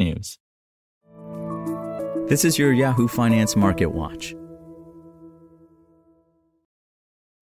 technews. This is your Yahoo Finance Market Watch.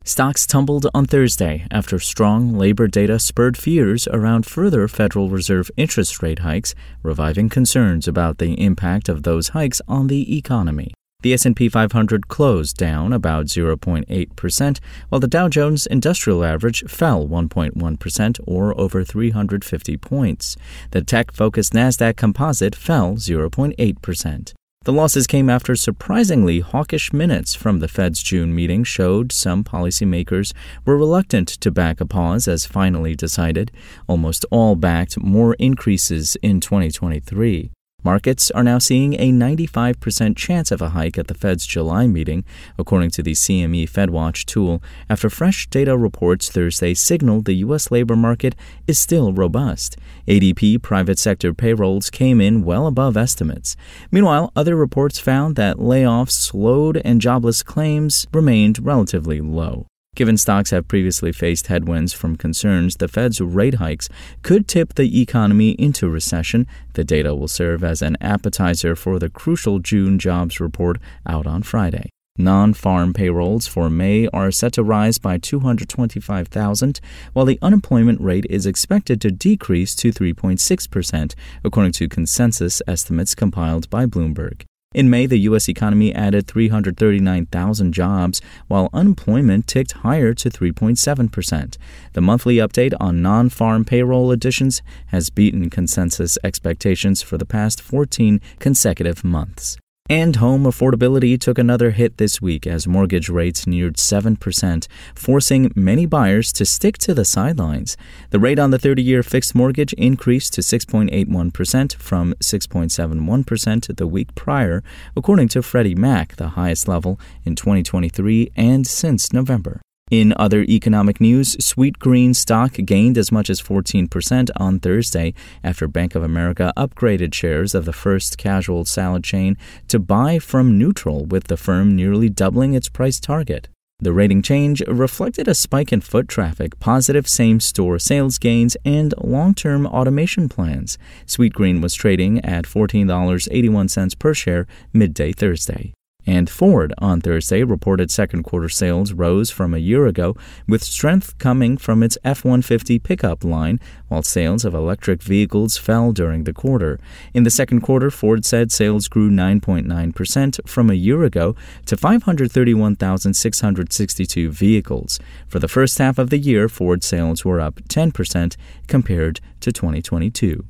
Stocks tumbled on Thursday after strong labor data spurred fears around further Federal Reserve interest rate hikes, reviving concerns about the impact of those hikes on the economy. The S&P 500 closed down about 0.8%, while the Dow Jones Industrial Average fell 1.1% or over 350 points. The tech-focused Nasdaq Composite fell 0.8%. The losses came after surprisingly hawkish minutes from the Fed's June meeting showed some policymakers were reluctant to back a pause as finally decided. Almost all backed more increases in 2023. Markets are now seeing a 95% chance of a hike at the Fed's July meeting, according to the CME FedWatch tool, after fresh data reports Thursday signaled the U.S. labor market is still robust. ADP private sector payrolls came in well above estimates. Meanwhile, other reports found that layoffs slowed and jobless claims remained relatively low. Given stocks have previously faced headwinds from concerns the Fed's rate hikes could tip the economy into recession, the data will serve as an appetizer for the crucial June jobs report out on Friday. Non farm payrolls for May are set to rise by 225,000, while the unemployment rate is expected to decrease to 3.6%, according to consensus estimates compiled by Bloomberg. In May, the U.S. economy added 339,000 jobs, while unemployment ticked higher to 3.7%. The monthly update on non farm payroll additions has beaten consensus expectations for the past 14 consecutive months. And home affordability took another hit this week as mortgage rates neared 7%, forcing many buyers to stick to the sidelines. The rate on the 30 year fixed mortgage increased to 6.81% from 6.71% the week prior, according to Freddie Mac, the highest level in 2023 and since November. In other economic news, Sweetgreen stock gained as much as 14% on Thursday after Bank of America upgraded shares of the first casual salad chain to buy from neutral, with the firm nearly doubling its price target. The rating change reflected a spike in foot traffic, positive same store sales gains, and long term automation plans. Sweetgreen was trading at $14.81 per share midday Thursday. And Ford on Thursday reported second quarter sales rose from a year ago, with strength coming from its F 150 pickup line, while sales of electric vehicles fell during the quarter. In the second quarter, Ford said sales grew 9.9% from a year ago to 531,662 vehicles. For the first half of the year, Ford sales were up 10% compared to 2022.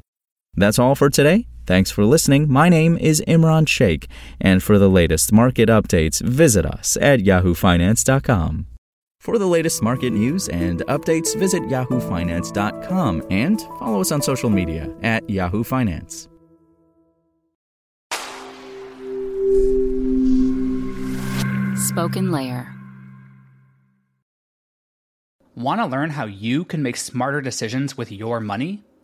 That's all for today. Thanks for listening. My name is Imran Sheikh, and for the latest market updates, visit us at yahoofinance.com. For the latest market news and updates, visit yahoofinance.com and follow us on social media at Yahoo Finance. Spoken Layer. Want to learn how you can make smarter decisions with your money?